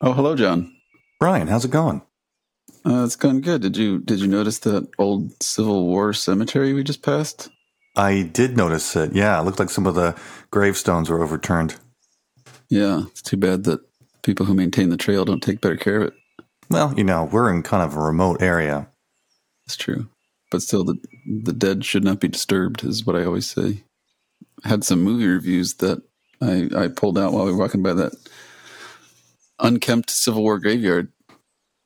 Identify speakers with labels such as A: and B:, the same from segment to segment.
A: Oh, hello, John.
B: Brian, how's it going?
A: Uh, it's going good. Did you did you notice that old Civil War cemetery we just passed?
B: I did notice it. Yeah, it looked like some of the gravestones were overturned.
A: Yeah, it's too bad that people who maintain the trail don't take better care of it.
B: Well, you know, we're in kind of a remote area.
A: It's true, but still, the the dead should not be disturbed, is what I always say. I had some movie reviews that I I pulled out while we were walking by that unkempt Civil War graveyard,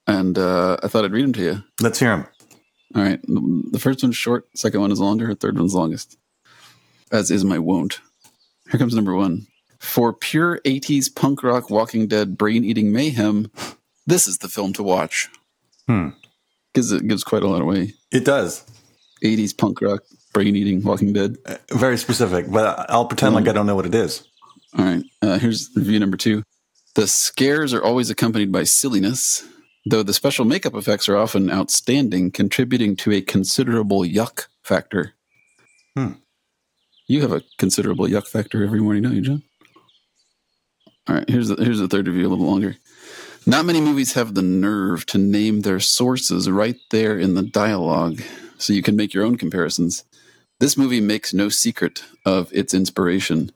A: and uh, I thought I'd read them to you.
B: Let's hear them.
A: All right. The first one's short, second one is longer, third one's longest. As is my wont. Here comes number one. For pure 80s punk rock Walking Dead brain eating mayhem, this is the film to watch.
B: Hmm.
A: Gives it gives quite a lot away.
B: It does.
A: 80s punk rock brain eating Walking Dead.
B: Uh, very specific, but I'll pretend like I don't know what it is.
A: All right. Uh, here's review number two. The scares are always accompanied by silliness, though the special makeup effects are often outstanding, contributing to a considerable yuck factor.
B: Hmm.
A: You have a considerable yuck factor every morning, don't you, John? All right, here's the, here's the third review, a little longer. Not many movies have the nerve to name their sources right there in the dialogue, so you can make your own comparisons. This movie makes no secret of its inspiration.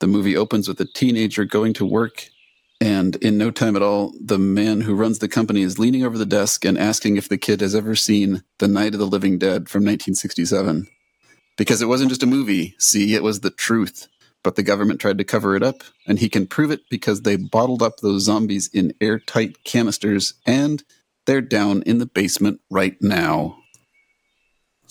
A: The movie opens with a teenager going to work and in no time at all, the man who runs the company is leaning over the desk and asking if the kid has ever seen The Night of the Living Dead from 1967. Because it wasn't just a movie, see, it was the truth. But the government tried to cover it up, and he can prove it because they bottled up those zombies in airtight canisters, and they're down in the basement right now.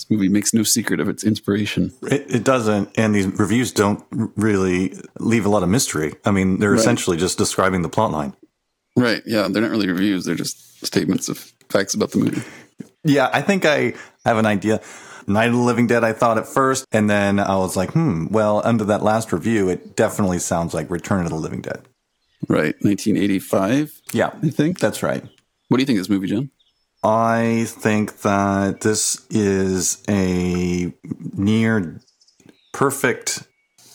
A: This movie makes no secret of its inspiration.
B: It, it doesn't, and these reviews don't really leave a lot of mystery. I mean, they're
A: Right.
B: essentially just describing the plot line.
A: Right, yeah, they're not really reviews, they're just statements of facts about the movie.
B: Yeah, I think I have an idea. Night of the Living Dead, I thought at first, and then I was like, hmm, well, under that last review, it definitely sounds like Return of the Living Dead.
A: Right, 1985,
B: Yeah,
A: I think.
B: that's right.
A: What do you think of this movie, John?
B: I think that this is a near perfect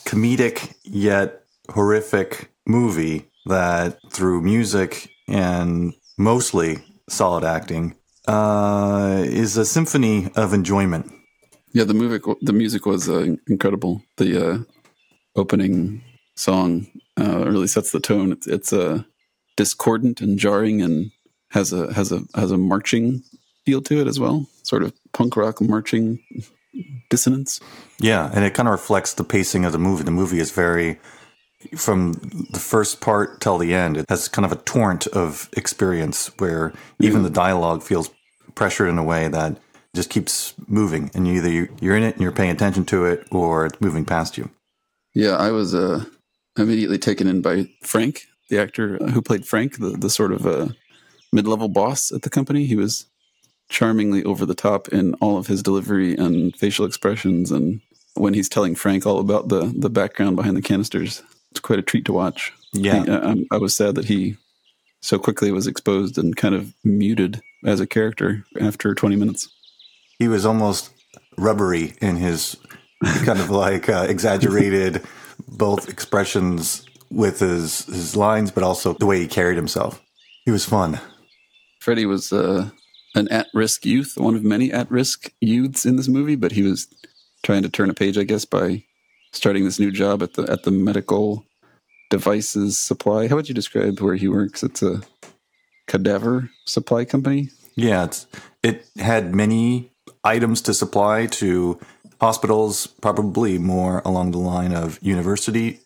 B: comedic yet horrific movie that through music and mostly solid acting uh, is a symphony of enjoyment.
A: Yeah, the music the music was uh, incredible. The uh, opening song uh, really sets the tone. It's it's uh, discordant and jarring, and has a has a has a marching feel to it as well. Sort of punk rock marching dissonance.
B: Yeah, and it kind of reflects the pacing of the movie. The movie is very from the first part till the end. It has kind of a torrent of experience where even the dialogue feels pressured in a way that just keeps moving, and you either you're in it and you're paying attention to it, or it's moving past you.
A: Yeah, I was uh, immediately taken in by Frank, the actor who played Frank, the the sort of uh, mid level boss at the company. He was charmingly over the top in all of his delivery and facial expressions, and when he's telling Frank all about the the background behind the canisters, it's quite a treat to watch.
B: Yeah,
A: He- I, I was sad that he so quickly was exposed and kind of muted as a character after 20 minutes.
B: he was almost rubbery in his kind of like uh, exaggerated both expressions with his his lines, but also the way he carried himself. He was fun.
A: Freddie was uh, an at-risk youth, one of many at-risk youths in this movie, but he was trying to turn a page, I guess, by starting this new job at the at the medical devices supply. How would you describe where he works? It's a cadaver supply company.
B: Yeah, it had many items to supply to hospitals, probably more along the line of university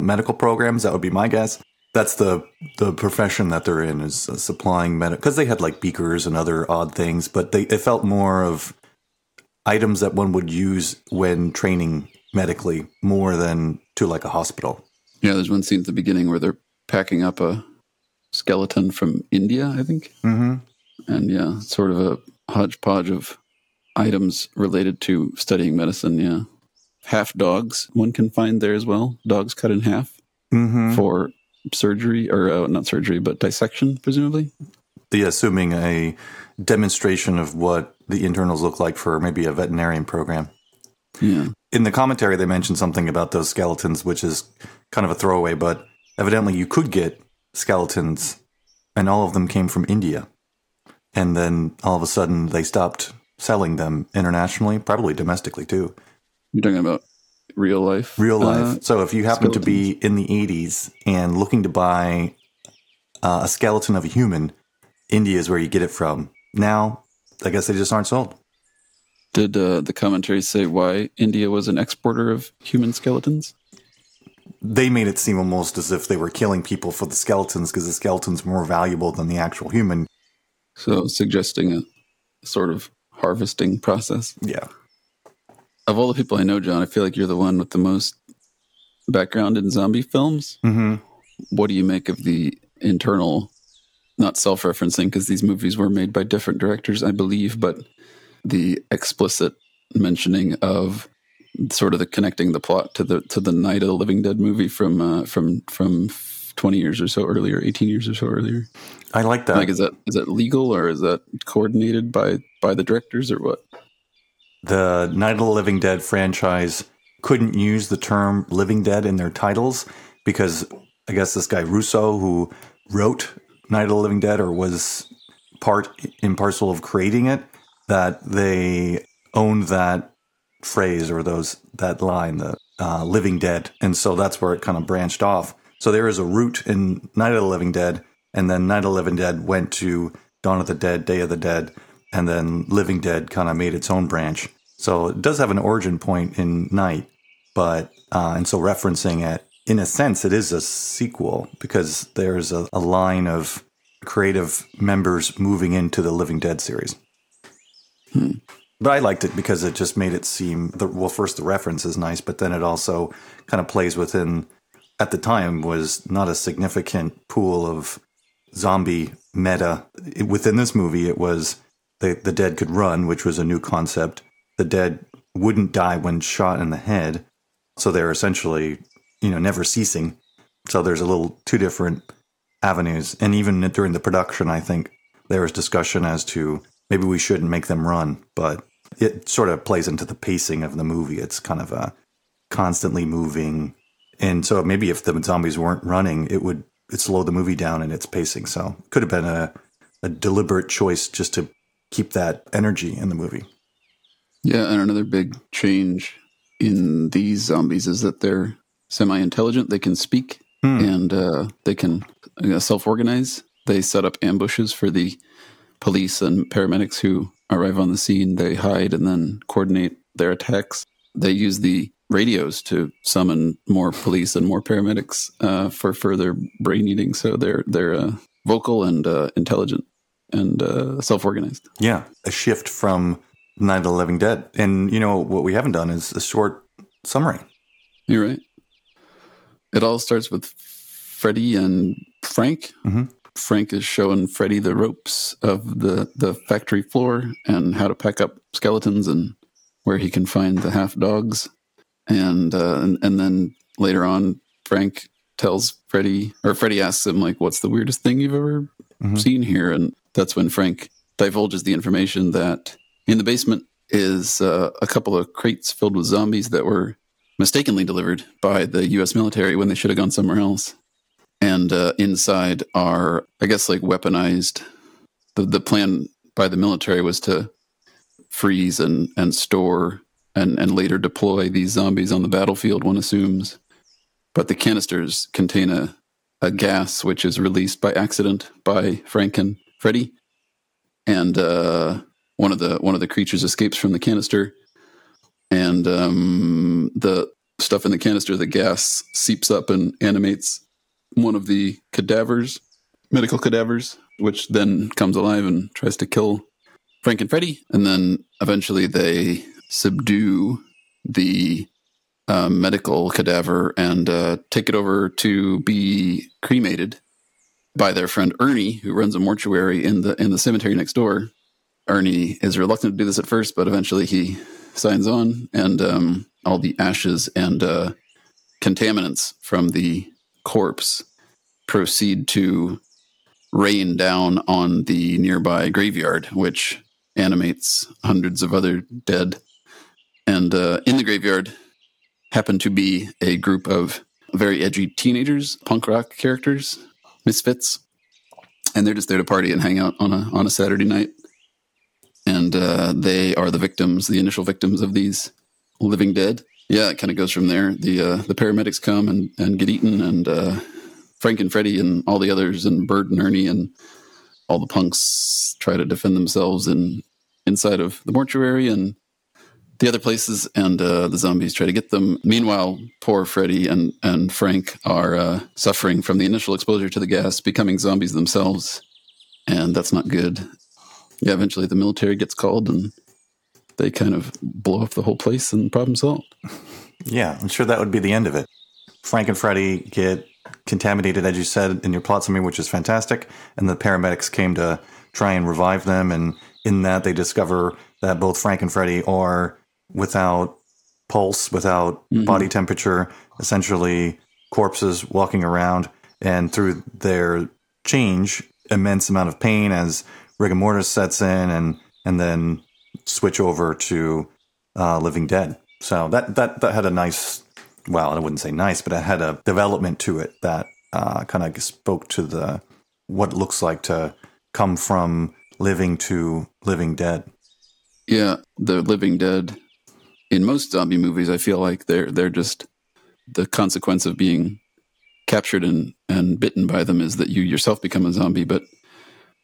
B: medical programs. That would be my guess. That's the the profession that they're in is uh, supplying medical because they had like beakers and other odd things, but they it felt more of items that one would use when training medically more than to like a hospital.
A: Yeah, there's one scene at the beginning where they're packing up a skeleton from India, I think.
B: Mm-hmm.
A: and yeah, sort of a hodgepodge of items related to studying medicine. Yeah, half dogs one can find there as well. Dogs cut in half
B: Mm-hmm.
A: for surgery or uh, not surgery, but dissection, presumably.
B: The assuming a demonstration of what the internals look like for maybe a veterinarian program.
A: Yeah,
B: in the commentary they mentioned something about those skeletons which is kind of a throwaway but evidently you could get skeletons and all of them came from India. And then all of a sudden they stopped selling them internationally, probably domestically too.
A: You're talking about real life?
B: Real life.
A: uh,
B: so if you happen to be in the 80s and looking to buy uh, a skeleton of a human, India is where you get it from. Now, I guess they just aren't sold.
A: Did uh, the commentary say why India was an exporter of human skeletons?
B: They made it seem almost as if they were killing people for the skeletons because the skeleton's are more valuable than the actual human.
A: So suggesting a sort of harvesting process.
B: Yeah.
A: Of all the people I know, John, I feel like you're the one with the most background in zombie films.
B: hmm
A: What do you make of the internal, not self referencing, because these movies were made by different directors, I believe, but the explicit mentioning of sort of the connecting the plot to the to the Night of the Living Dead movie from uh, from from 20 years or so earlier, 18 years or so earlier.
B: I like that.
A: Like, is that is that legal or is that coordinated by by the directors or what?
B: The Night of the Living Dead franchise couldn't use the term Living Dead in their titles because I guess this guy Russo, who wrote Night of the Living Dead or was part and parcel of creating it, that they owned that phrase or those that line, the uh, Living Dead, and so that's where it kind of branched off. So there is a root in Night of the Living Dead, and then Night of the Living Dead went to Dawn of the Dead, Day of the Dead, and then Living Dead kind of made its own branch. So it does have an origin point in Night, but uh, and so referencing it in a sense, it is a sequel because there's a, a line of creative members moving into the Living Dead series. But I liked it because it just made it seem the, well. First, the reference is nice, but then it also kind of plays within. At the time, was not a significant pool of zombie meta within this movie. It was the the dead could run, which was a new concept. The dead wouldn't die when shot in the head, so they're essentially you know never ceasing. So there's a little two different avenues, and even during the production, I think there was discussion as to maybe we shouldn't make them run, but it sort of plays into the pacing of the movie. It's kind of a constantly moving, and so maybe if the zombies weren't running, it would it slow the movie down in its pacing. So it could have been a a deliberate choice just to keep that energy in the movie.
A: Yeah, and another big change in these zombies is that they're semi-intelligent. They can speak
B: Hmm.
A: and uh, they can uh, self-organize. They set up ambushes for the police and paramedics who arrive on the scene. They hide and then coordinate their attacks. They use the radios to summon more police and more paramedics uh, for further brain eating. So they're they're uh, vocal and uh, intelligent and uh, self-organized.
B: Yeah, a shift from Night of the Living Dead. And you know what we haven't done is a short summary.
A: You're right. It all starts with Freddie and Frank.
B: Mhm.
A: Frank is showing Freddie the ropes of the, the factory floor and how to pack up skeletons and where he can find the half dogs. And, uh, and and then later on, Frank tells Freddie, or Freddie asks him, like, "What's the weirdest thing you've ever
B: Mhm.
A: seen here?" And that's when Frank divulges the information that in the basement is uh, a couple of crates filled with zombies that were mistakenly delivered by the U.S. military when they should have gone somewhere else. And uh, inside are, I guess, like weaponized. The the plan by the military was to freeze and and store and and later deploy these zombies on the battlefield. One assumes, but the canisters contain a a gas which is released by accident by Frank and Freddy, and uh, one of the one of the creatures escapes from the canister and um, the stuff in the canister, the gas seeps up and animates one of the cadavers, medical cadavers, which then comes alive and tries to kill Frank and Freddy. And then eventually they subdue the uh, medical cadaver and uh, take it over to be cremated by their friend Ernie, who runs a mortuary in the in the cemetery next door. Ernie is reluctant to do this at first, but eventually he signs on, and um, all the ashes and uh, contaminants from the corpse proceed to rain down on the nearby graveyard, which animates hundreds of other dead. And uh, in the graveyard happen to be a group of very edgy teenagers, punk rock characters, misfits. and they're just there to party and hang out on a on a Saturday night. And uh, they are the victims, the initial victims of these living dead. Yeah, it kind of goes from there. The uh, the paramedics come and, and get eaten, and uh, Frank and Freddie and all the others, and Burt and Ernie and all the punks try to defend themselves in inside of the mortuary and the other places, and uh, the zombies try to get them. Meanwhile, poor Freddie and, and Frank are uh, suffering from the initial exposure to the gas, becoming zombies themselves, and that's not good. Yeah, eventually the military gets called, and they kind of blow up the whole place, and problem solved.
B: Yeah, I'm sure that would be the end of it. Frank and Freddie get contaminated, as you said in your plot summary, which is fantastic, and the paramedics came to try and revive them, and in that they discover that both Frank and Freddie are without pulse, without mm-hmm. body temperature, essentially corpses walking around, and through their change, immense amount of pain as rigor mortis sets in, and and then switch over to uh, Living Dead. So that that that had a nice, well, I wouldn't say nice, but it had a development to it that uh, kind of spoke to the what it looks like to come from living to living dead.
A: Yeah, the living dead in most zombie movies, I feel like they're they're just the consequence of being captured and and bitten by them is that you yourself become a zombie. But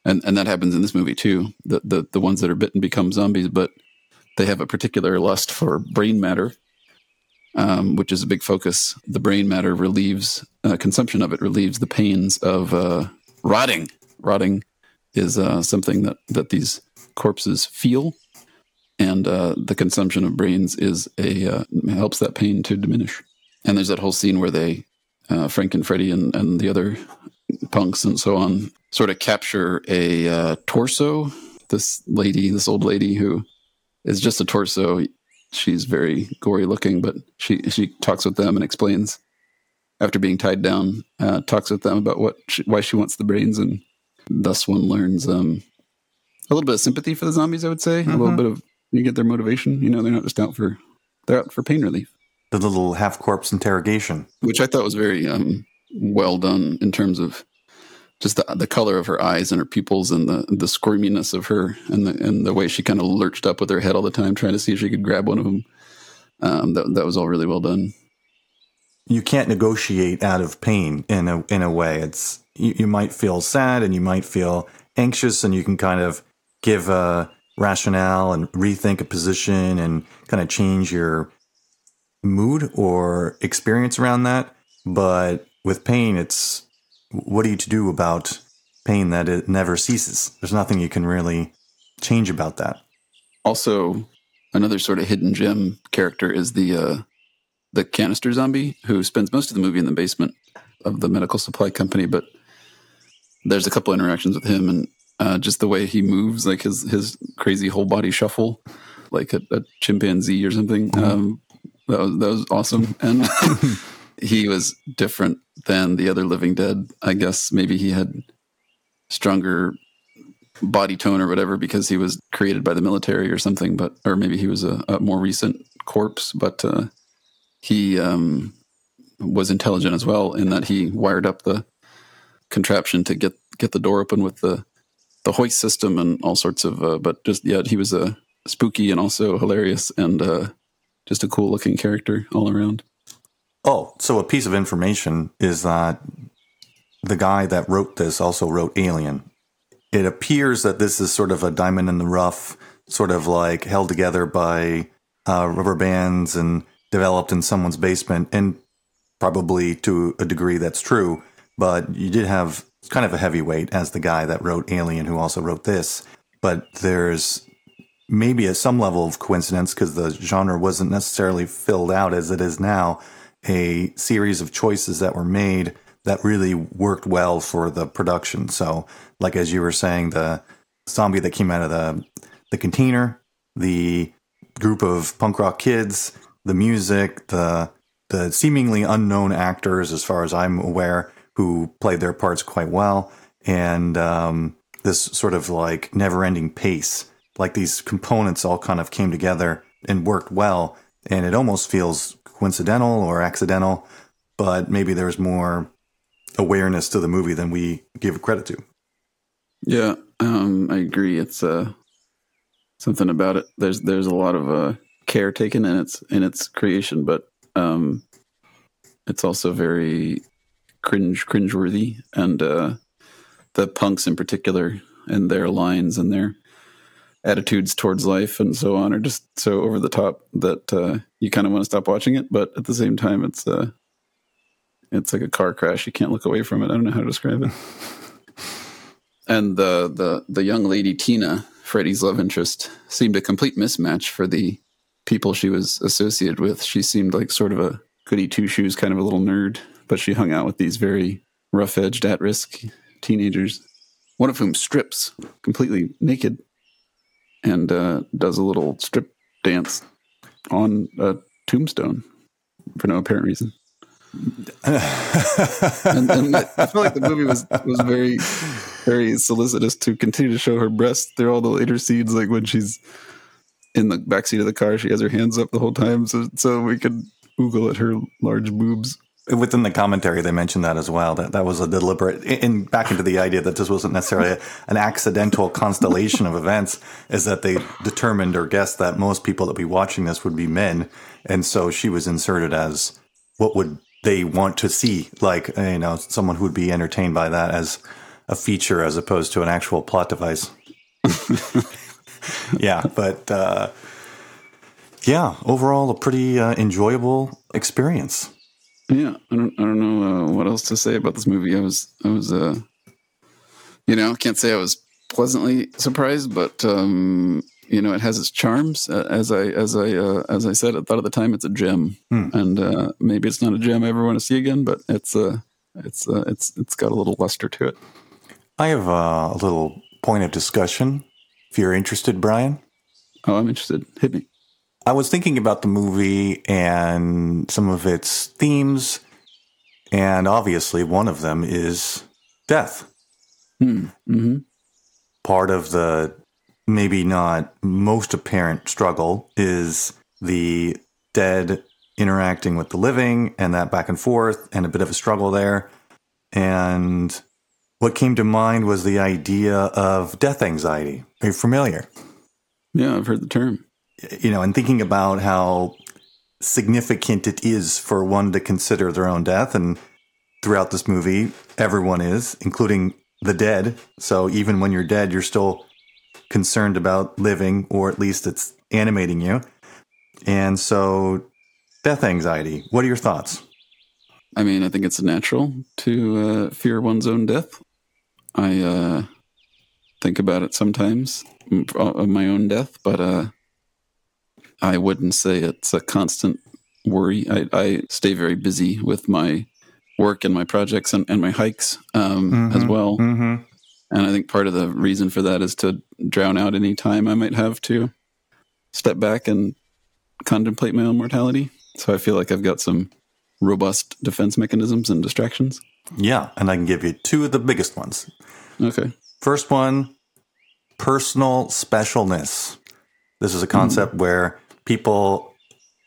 A: and and that happens in this movie too. The the the ones that are bitten become zombies, but they have a particular lust for brain matter, um, which is a big focus. The brain matter relieves uh, consumption of it relieves the pains of uh, rotting. Rotting is uh, something that that these corpses feel and uh, the consumption of brains is a uh, helps that pain to diminish. And there's that whole scene where they, uh, Frank and Freddie and, and the other punks and so on, sort of capture a uh, torso. This lady, this old lady who is just a torso. She's very gory looking, but she she talks with them and explains after being tied down, uh, talks with them about what she, why she wants the brains, and thus one learns um, a little bit of sympathy for the zombies. I would say mm-hmm. a little mm-hmm. bit of you get their motivation. You know, they're not just out for they're out for pain relief.
B: The little half corpse interrogation,
A: which I thought was very um, well done in terms of just the, the color of her eyes and her pupils and the the squirminess of her and the and the way she kind of lurched up with her head all the time trying to see if she could grab one of them. Um, that that was all really well done.
B: You can't negotiate out of pain in a in a way. It's you, you might feel sad and you might feel anxious, and you can kind of give a rationale and rethink a position and kind of change your mood or experience around that. But with pain, it's what are you to do about pain that it never ceases? There's nothing you can really change about that.
A: Also, another sort of hidden gem character is the uh, the canister zombie who spends most of the movie in the basement of the medical supply company, but there's a couple interactions with him and uh, just the way he moves, like his his crazy whole body shuffle, like a, a chimpanzee or something. Mm-hmm. Um, that was that was awesome, and he was different than the other Living Dead. I guess maybe he had stronger body tone or whatever because he was created by the military or something, but or maybe he was a, a more recent corpse, but uh, he um, was intelligent as well in that he wired up the contraption to get get the door open with the the hoist system and all sorts of. Uh, but just yeah, he was a uh, spooky and also hilarious and uh, just a cool looking character all around.
B: Oh, so a piece of information is that the guy that wrote this also wrote Alien. It appears that this is sort of a diamond in the rough, sort of like held together by uh, rubber bands and developed in someone's basement, and probably to a degree that's true. But you did have kind of a heavyweight as the guy that wrote Alien, who also wrote this. But there's maybe at some level of coincidence because the genre wasn't necessarily filled out as it is now. A series of choices that were made that really worked well for the production. So, like as you were saying, the zombie that came out of the the container, the group of punk rock kids, the music, the the seemingly unknown actors, as far as I'm aware, who played their parts quite well, and um, this sort of like never ending pace. Like these components all kind of came together and worked well, and it almost feels coincidental or accidental, but maybe there's more awareness to the movie than we give credit to.
A: Yeah, um, I agree. It's uh, something about it. There's there's a lot of uh, care taken in its in its creation, but um, it's also very cringe cringeworthy, and uh, the punks in particular and their lines and their attitudes towards life and so on are just so over the top that uh, you kind of want to stop watching it. But at the same time, it's uh, it's like a car crash. You can't look away from it. I don't know how to describe it. and the the the young lady Tina, Freddie's love interest, seemed a complete mismatch for the people she was associated with. She seemed like sort of a goody two shoes kind of a little nerd, but she hung out with these very rough edged, at risk teenagers, one of whom strips completely naked and uh, does a little strip dance on a tombstone for no apparent reason. and, and I feel like the movie was was very very solicitous to continue to show her breasts through all the later scenes, like when she's in the backseat of the car, she has her hands up the whole time, so so we could oogle at her large boobs
B: within the commentary they mentioned that as well that that was a deliberate in back into the idea that this wasn't necessarily an accidental constellation of events is that they determined or guessed that most people that would be watching this would be men. And so she was inserted as what would they want to see like you know someone who would be entertained by that as a feature as opposed to an actual plot device. Yeah but uh, yeah overall a pretty uh, enjoyable experience
A: yeah, I don't, I don't know uh, what else to say about this movie. I was, I was, uh, you know, can't say I was pleasantly surprised, but um, you know, it has its charms. Uh, as I, as I, uh, as I said, I thought at the time it's a gem, hmm. and uh, maybe it's not a gem I ever want to see again, but it's, uh, it's, uh, it's, it's got a little luster to it.
B: I have uh, a little point of discussion. If you're interested, Brian.
A: Oh, I'm interested. Hit me.
B: I was thinking about the movie and some of its themes, and obviously one of them is death.
A: Hmm. Mm-hmm.
B: Part of the maybe not most apparent struggle is the dead interacting with the living and that back and forth and a bit of a struggle there. And what came to mind was the idea of death anxiety. Are you familiar?
A: Yeah, I've heard the term
B: you know, and thinking about how significant it is for one to consider their own death. And throughout this movie, everyone is, including the dead. So even when you're dead, you're still concerned about living, or at least it's animating you. And so, death anxiety. What are your thoughts?
A: I mean, I think it's natural to uh, fear one's own death. I uh, think about it sometimes of my own death, but uh, I wouldn't say it's a constant worry. I, I stay very busy with my work and my projects and, and my hikes um, mm-hmm, as well.
B: Mm-hmm.
A: And I think part of the reason for that is to drown out any time I might have to step back and contemplate my own mortality. So I feel like I've got some robust defense mechanisms and distractions.
B: Yeah, and I can give you two of the biggest ones.
A: Okay.
B: First one, personal specialness. This is a concept mm-hmm. where people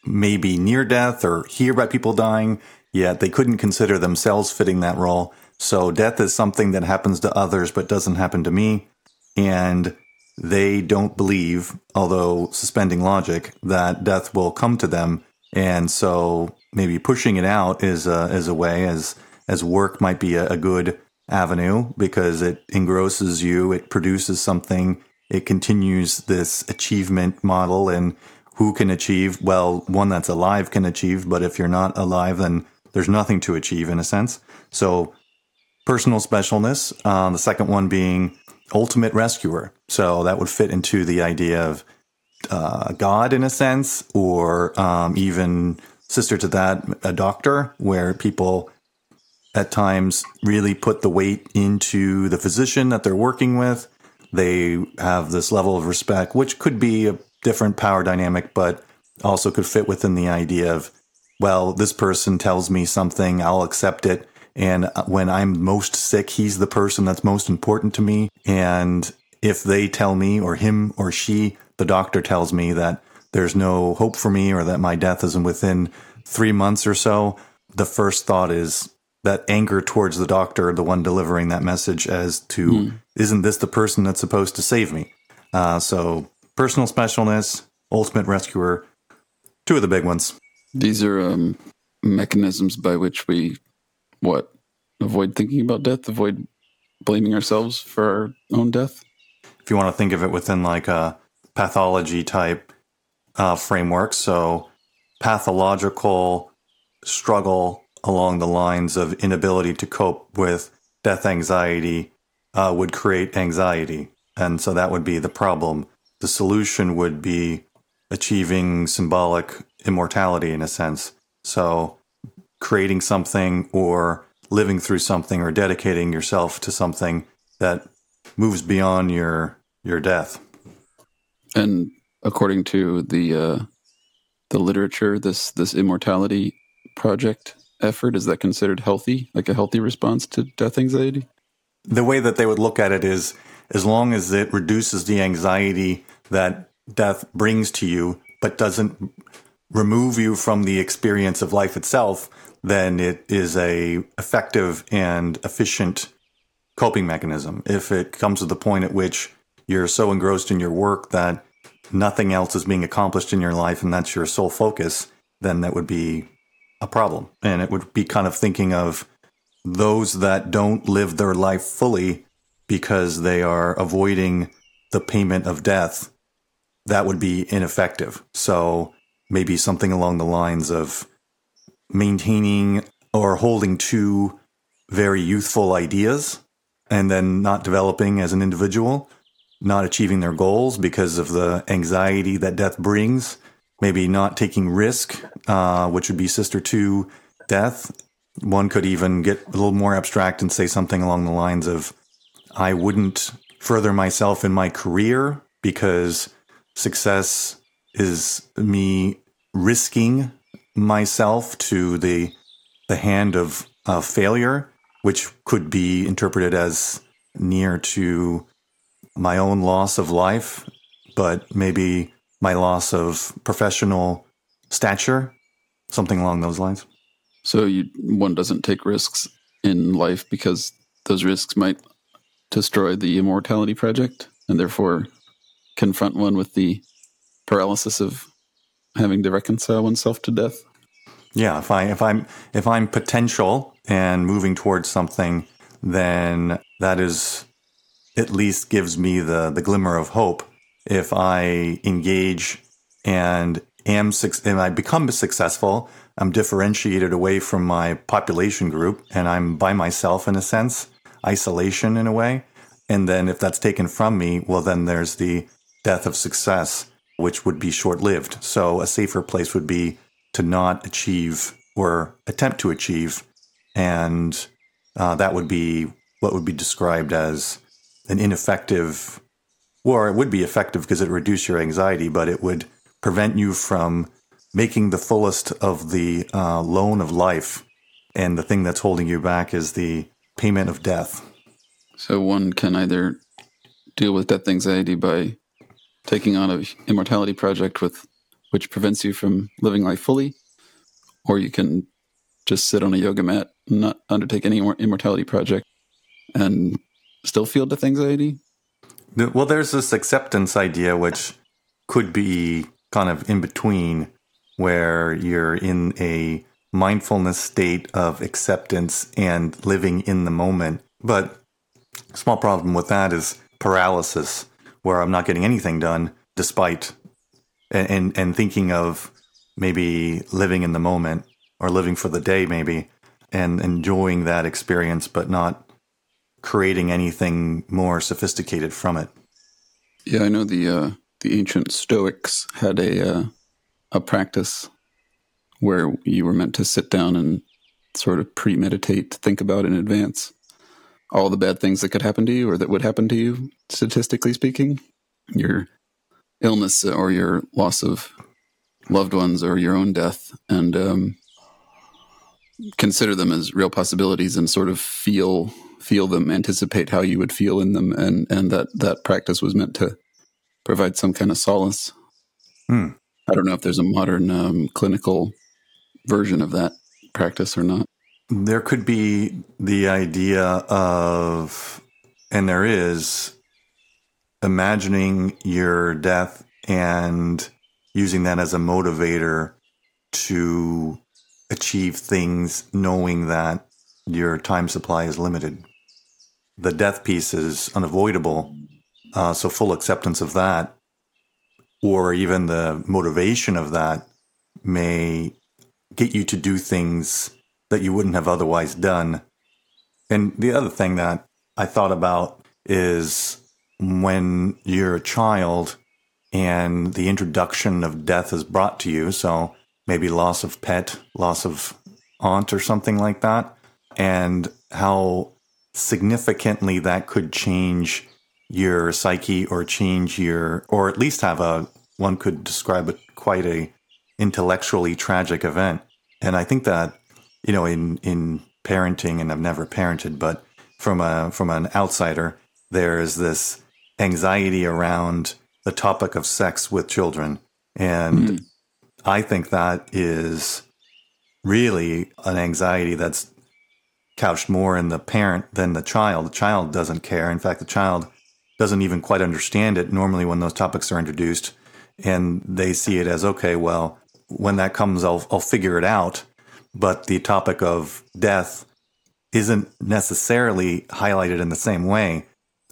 B: may be near death or hear about people dying, yet they couldn't consider themselves fitting that role. So death is something that happens to others but doesn't happen to me. And they don't believe, although suspending logic, that death will come to them. And so maybe pushing it out is a, is a way as, as work might be a, a good avenue because it engrosses you. It produces something. It continues this achievement model and who can achieve? Well, one that's alive can achieve, but if you're not alive, then there's nothing to achieve in a sense. So, personal specialness. Uh, the second one being ultimate rescuer. So that would fit into the idea of uh, God in a sense, or um, even sister to that, a doctor, where people at times really put the weight into the physician that they're working with. They have this level of respect, which could be a different power dynamic, but also could fit within the idea of, well, this person tells me something, I'll accept it. And when I'm most sick, he's the person that's most important to me. And if they tell me, or him or she, the doctor tells me that there's no hope for me or that my death isn't within three months or so, the first thought is, that anger towards the doctor, the one delivering that message, as to mm. isn't this the person that's supposed to save me? Uh, so personal specialness, ultimate rescuer, two of the big ones.
A: These are um, mechanisms by which we what avoid thinking about death, avoid blaming ourselves for our own death.
B: If you want to think of it within like a pathology type uh, framework, so pathological struggle along the lines of inability to cope with death anxiety uh, would create anxiety. And so that would be the problem. The solution would be achieving symbolic immortality in a sense. So creating something or living through something or dedicating yourself to something that moves beyond your your death.
A: And according to the uh, the literature, this this immortality project effort is that considered healthy, like a healthy response to death anxiety?
B: The way that they would look at it is as long as it reduces the anxiety that death brings to you, but doesn't remove you from the experience of life itself, then it is a effective and efficient coping mechanism. If it comes to the point at which you're so engrossed in your work that nothing else is being accomplished in your life and that's your sole focus, then that would be a problem. And it would be kind of thinking of those that don't live their life fully because they are avoiding the payment of death. That would be ineffective. So maybe something along the lines of maintaining or holding to very youthful ideas and then not developing as an individual, not achieving their goals because of the anxiety that death brings maybe not taking risk, uh, which would be sister to death. One could even get a little more abstract and say something along the lines of, I wouldn't further myself in my career because success is me risking myself to the the hand of failure, which could be interpreted as near to my own loss of life, but maybe my loss of professional stature, something along those lines.
A: So you, one doesn't take risks in life because those risks might destroy the immortality project and therefore confront one with the paralysis of having to reconcile oneself to death.
B: Yeah, if I if I'm if I'm potential and moving towards something, then that is at least gives me the the glimmer of hope if I engage and am and I become successful, I'm differentiated away from my population group and I'm by myself in a sense, isolation in a way. And then if that's taken from me, well, then there's the death of success, which would be short lived. So a safer place would be to not achieve or attempt to achieve. And uh, that would be what would be described as an ineffective or it would be effective because it would reduce your anxiety, but it would prevent you from making the fullest of the uh, loan of life. And the thing that's holding you back is the payment of death.
A: So one can either deal with death anxiety by taking on a immortality project with which prevents you from living life fully, or you can just sit on a yoga mat and not undertake any more immortality project and still feel death anxiety
B: well, there's this acceptance idea, which could be kind of in between, where you're in a mindfulness state of acceptance and living in the moment. But small problem with that is paralysis, where I'm not getting anything done despite and, and, and thinking of maybe living in the moment or living for the day maybe and enjoying that experience but not creating anything more sophisticated from it.
A: Yeah, I know the uh, the ancient Stoics had a uh, a practice where you were meant to sit down and sort of premeditate, think about in advance all the bad things that could happen to you or that would happen to you, statistically speaking, your illness or your loss of loved ones or your own death, and um, consider them as real possibilities and sort of feel feel them, anticipate how you would feel in them, and and that that practice was meant to provide some kind of solace. Hmm. I don't know if there's a modern um, clinical version of that practice or not.
B: there could be the idea of, and there is, imagining your death and using that as a motivator to achieve things knowing that your time supply is limited. The death piece is unavoidable. Uh, so, full acceptance of that, or even the motivation of that, may get you to do things that you wouldn't have otherwise done. And the other thing that I thought about is when you're a child and the introduction of death is brought to you. So maybe loss of pet, loss of aunt, or something like that, and how significantly that could change your psyche or change your, or at least have a, one could describe it quite a intellectually tragic event. And I think that, you know, in, in parenting, and I've never parented, but from a, from an outsider, there is this anxiety around the topic of sex with children. And mm. I think that is really an anxiety that's couched more in the parent than the child. The child doesn't care. In fact, the child doesn't even quite understand it normally when those topics are introduced. And they see it as, okay, well, when that comes, I'll, I'll figure it out. But the topic of death isn't necessarily highlighted in the same way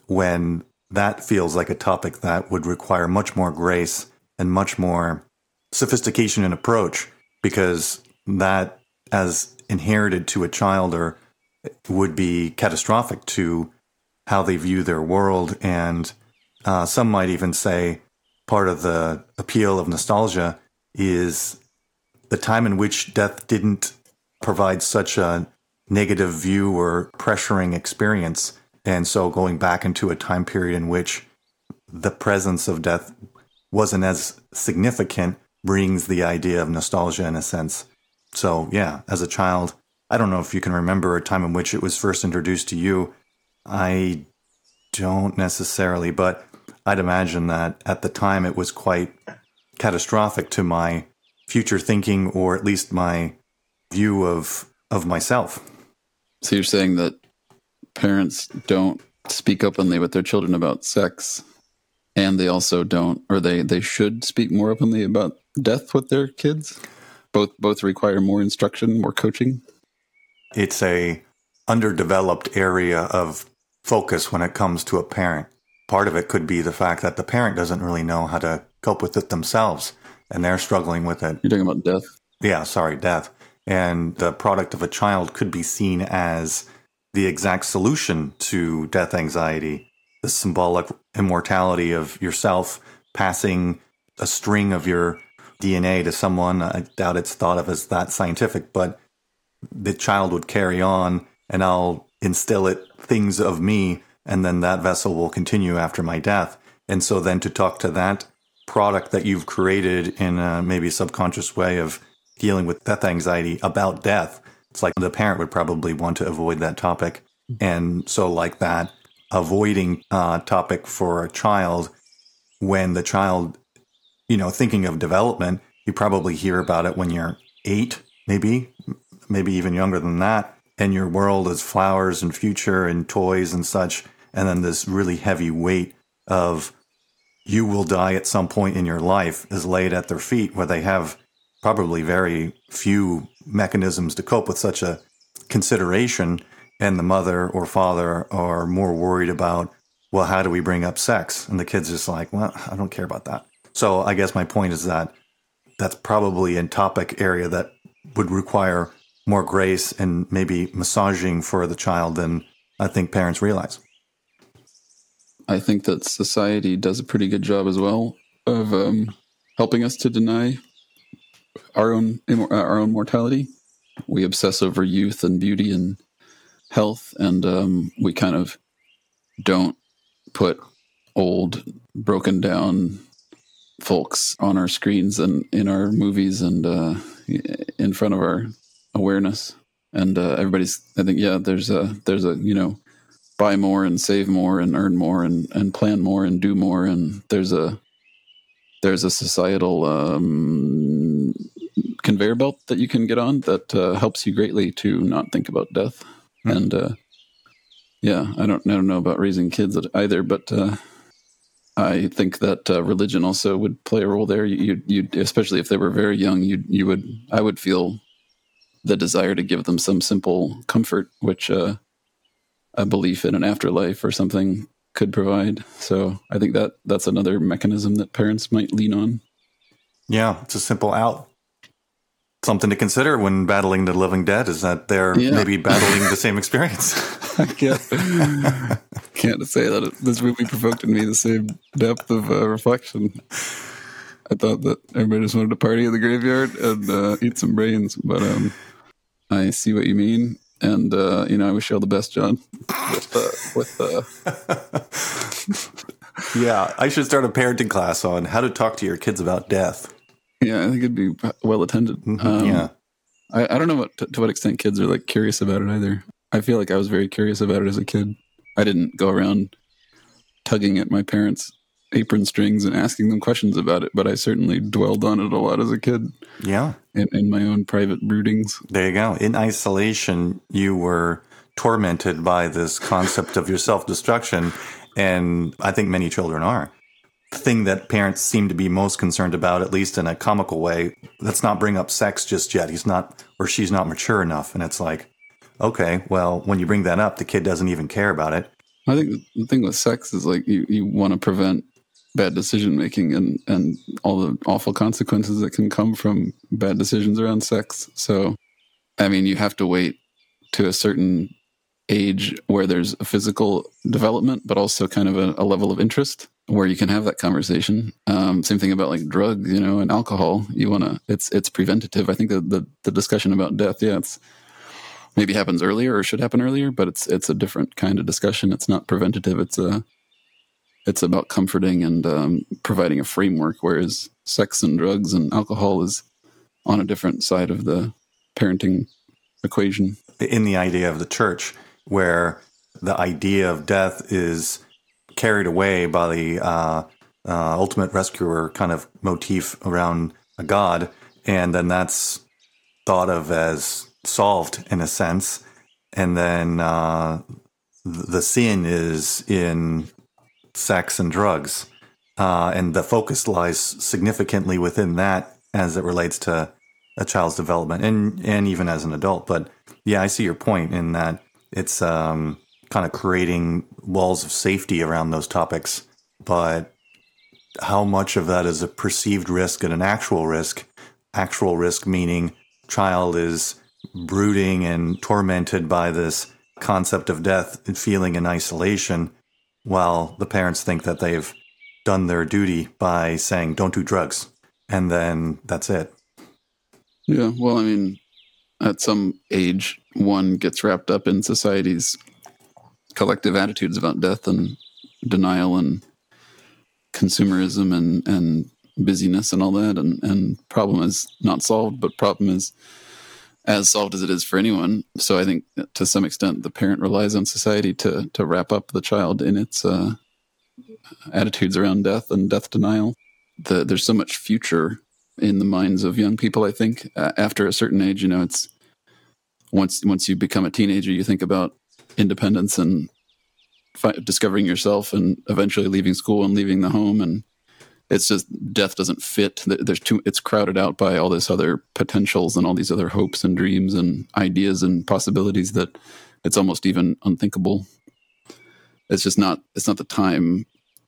B: when that feels like a topic that would require much more grace and much more sophistication and approach because that as inherited to a child or would be catastrophic to how they view their world and uh, some might even say part of the appeal of nostalgia is the time in which death didn't provide such a negative view or pressuring experience and so going back into a time period in which the presence of death wasn't as significant brings the idea of nostalgia in a sense. So, yeah, as a child, I don't know if you can remember a time in which it was first introduced to you. I don't necessarily, but I'd imagine that at the time it was quite catastrophic to my future thinking or at least my view of of myself.
A: So you're saying that parents don't speak openly with their children about sex and they also don't or they they should speak more openly about death with their kids? Both both require more instruction more coaching?
B: It's a underdeveloped area of focus when it comes to a parent. Part of it could be the fact that the parent doesn't really know how to cope with it themselves and they're struggling with it
A: you're talking about death
B: yeah sorry death and the product of a child could be seen as the exact solution to death anxiety, the symbolic immortality of yourself passing a string of your DNA to someone. I doubt it's thought of as that scientific, but the child would carry on and I'll instill it things of me, and then that vessel will continue after my death. And so then to talk to that product that you've created in a maybe subconscious way of dealing with death anxiety about death it's like the parent would probably want to avoid that topic. And so, like that, avoiding uh, topic for a child when the child, you know, thinking of development, you probably hear about it when you're eight, maybe, maybe even younger than that. And your world is flowers and future and toys and such. And then this really heavy weight of you will die at some point in your life is laid at their feet where they have probably very few mechanisms to cope with such a consideration. And the mother or father are more worried about, well, how do we bring up sex? And the kid's just like, well, I don't care about that. So I guess my point is that that's probably a topic area that would require more grace and maybe massaging for the child than I think parents realize.
A: I think that society does a pretty good job as well of um, helping us to deny our own uh, our own mortality. We obsess over youth and beauty and health, and um, we kind of don't put old, broken down folks on our screens and in our movies and uh, in front of our awareness. And uh, everybody's, I think, yeah, there's a there's a you know buy more and save more and earn more and, and plan more and do more and there's a there's a societal um, conveyor belt that you can get on that uh, helps you greatly to not think about death.
B: Hmm.
A: And uh, yeah, I don't, I don't know about raising kids either, but uh, I think that uh, religion also would play a role there. You, you, especially if they were very young, you, you would, I would feel the desire to give them some simple comfort, which uh, a belief in an afterlife or something could provide. So I think that that's another mechanism that parents might lean on.
B: Yeah, it's a simple out. Something to consider when battling the living dead is that they're
A: Yeah.
B: maybe battling the same experience.
A: I can't, can't say that it, this movie provoked in me the same depth of uh, reflection. I thought that everybody just wanted to party in the graveyard and uh, eat some brains, but um, I see what you mean, and uh, you know, I wish you all the best, John. With uh, with uh,
B: yeah, I should start a parenting class on how to talk to your kids about death.
A: yeah, I think it'd be well attended. Um,
B: Mm-hmm. yeah.
A: I, I don't know what to, to what extent kids are like curious about it either. I feel like I was very curious about it as a kid. I didn't go around tugging at my parents' apron strings and asking them questions about it, but I certainly dwelled on it a lot as a kid
B: Yeah.
A: in, in my own private broodings.
B: There you go. In isolation, you were tormented by this concept of your self destruction. And I think many children are. The thing that parents seem to be most concerned about, at least in a comical way, let's not bring up sex just yet. He's not, or she's not mature enough. And it's like, okay, well, when you bring that up, the kid doesn't even care about it.
A: I think the thing with sex is like you, you want to prevent bad decision making and, and all the awful consequences that can come from bad decisions around sex. So, I mean, you have to wait to a certain age where there's a physical development, but also kind of a, a level of interest where you can have that conversation. Um, same thing about like drugs, you know, and alcohol. You want to, it's, it's preventative. I think that the, the discussion about death, yeah, it's, maybe happens earlier or should happen earlier, but it's it's a different kind of discussion. It's not preventative. It's a it's about comforting and um, providing a framework. Whereas sex and drugs and alcohol is on a different side of the parenting equation.
B: in the idea of the church, where the idea of death is carried away by the uh, uh, ultimate rescuer kind of motif around a god, and then that's thought of as solved in a sense, and then uh, the sin is in sex and drugs, uh, and the focus lies significantly within that as it relates to a child's development and and even as an adult. But yeah, I see your point in that it's um, kind of creating walls of safety around those topics. But how much of that is a perceived risk and an actual risk? Actual risk meaning child is brooding and tormented by this concept of death and feeling in isolation, while the parents think that they've done their duty by saying, don't do drugs. And then that's it.
A: Yeah, well, I mean, at some age, one gets wrapped up in society's collective attitudes about death and denial and consumerism and, and busyness and all that. And, and problem is not solved, but problem is as solved as it is for anyone. So I think to some extent, the parent relies on society to, to wrap up the child in its uh, attitudes around death and death denial. The, there's so much future in the minds of young people. I think uh, after a certain age, you know, it's once once you become a teenager, you think about independence and fi- discovering yourself, and eventually leaving school and leaving the home. And it's just death doesn't fit. There's too. It's crowded out by all this other potentials and all these other hopes and dreams and ideas and possibilities that it's almost even unthinkable. It's just not. It's not the time.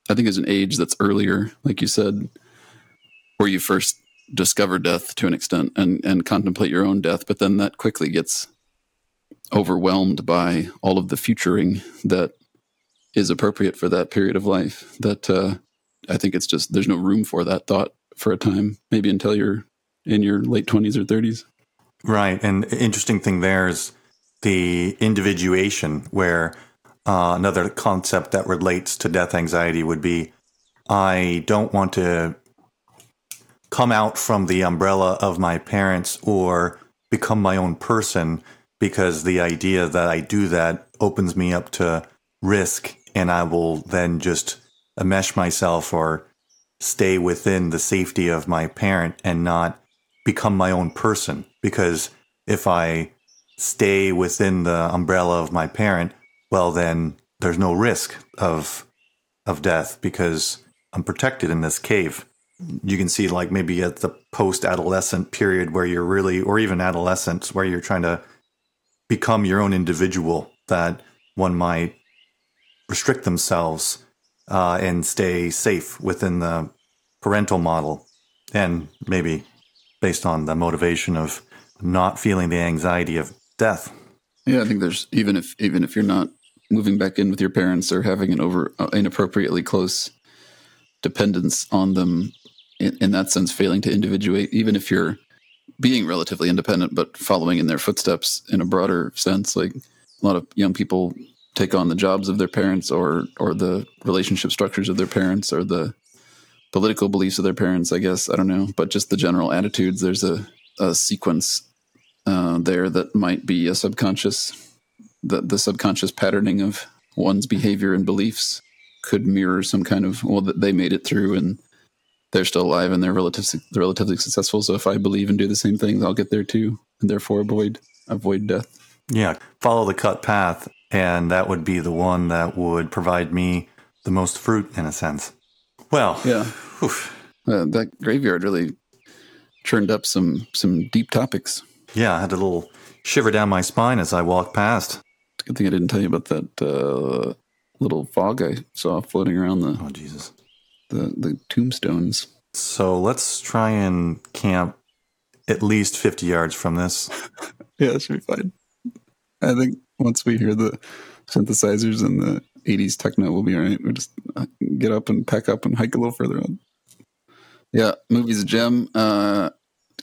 A: I think there's an age that's earlier, like you said, where you first discover death to an extent and and contemplate your own death but then that quickly gets overwhelmed by all of the futuring that is appropriate for that period of life that uh, i think it's just there's no room for that thought for a time maybe until you're in your late 20s or 30s
B: Right. And interesting thing there is the individuation, where uh, another concept that relates to death anxiety would be I don't want to come out from the umbrella of my parents or become my own person because the idea that I do that opens me up to risk and I will then just enmesh myself or stay within the safety of my parent and not become my own person because if I stay within the umbrella of my parent, well, then there's no risk of of death because I'm protected in this cave. You can see, like maybe at the post adolescent period where you're really, or even adolescence, where you're trying to become your own individual, that one might restrict themselves uh, and stay safe within the parental model, and maybe based on the motivation of not feeling the anxiety of death.
A: Yeah, I think there's even if even if you're not moving back in with your parents or having an over uh, inappropriately close dependence on them in, in that sense failing to individuate even if you're being relatively independent but following in their footsteps in a broader sense like a lot of young people take on the jobs of their parents or or the relationship structures of their parents or the political beliefs of their parents i guess. I don't know. But just the general attitudes there's a, a sequence uh, there that might be a subconscious the, the subconscious patterning of one's behavior and beliefs could mirror some kind of well that they made it through and they're still alive and they're relatively they're relatively successful. So if i believe and do the same things i'll get there too and therefore avoid avoid death.
B: Yeah. Follow the cut path and that would be the one that would provide me the most fruit in a sense. Well
A: yeah. uh, that graveyard really churned up some some deep topics.
B: Yeah i had a little shiver down my spine as i walked past.
A: Good thing i didn't tell you about that uh, little fog i saw floating around the
B: oh jesus.
A: the, the tombstones.
B: So let's try and camp at least 50 yards from this.
A: Yeah that should be fine. I think once we hear the synthesizers and the 80s techno we'll be all right. We'll just uh, get up and pack up and hike a little further on. Yeah movie's a gem. Uh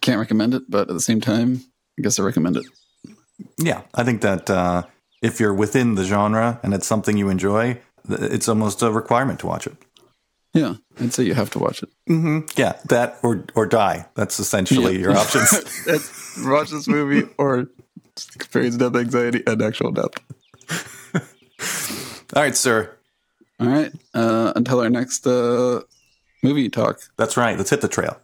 A: can't recommend it but at the same time i guess i recommend it.
B: Yeah i think that uh if you're within the genre and it's something you enjoy it's almost a requirement to watch it.
A: Yeah i'd say you have to watch it.
B: Mm-hmm. yeah that or or die. That's essentially yeah. your options.
A: Watch this movie or experience death anxiety and actual death.
B: All right sir.
A: All right uh, until our next uh, movie talk.
B: That's right. Let's hit the trail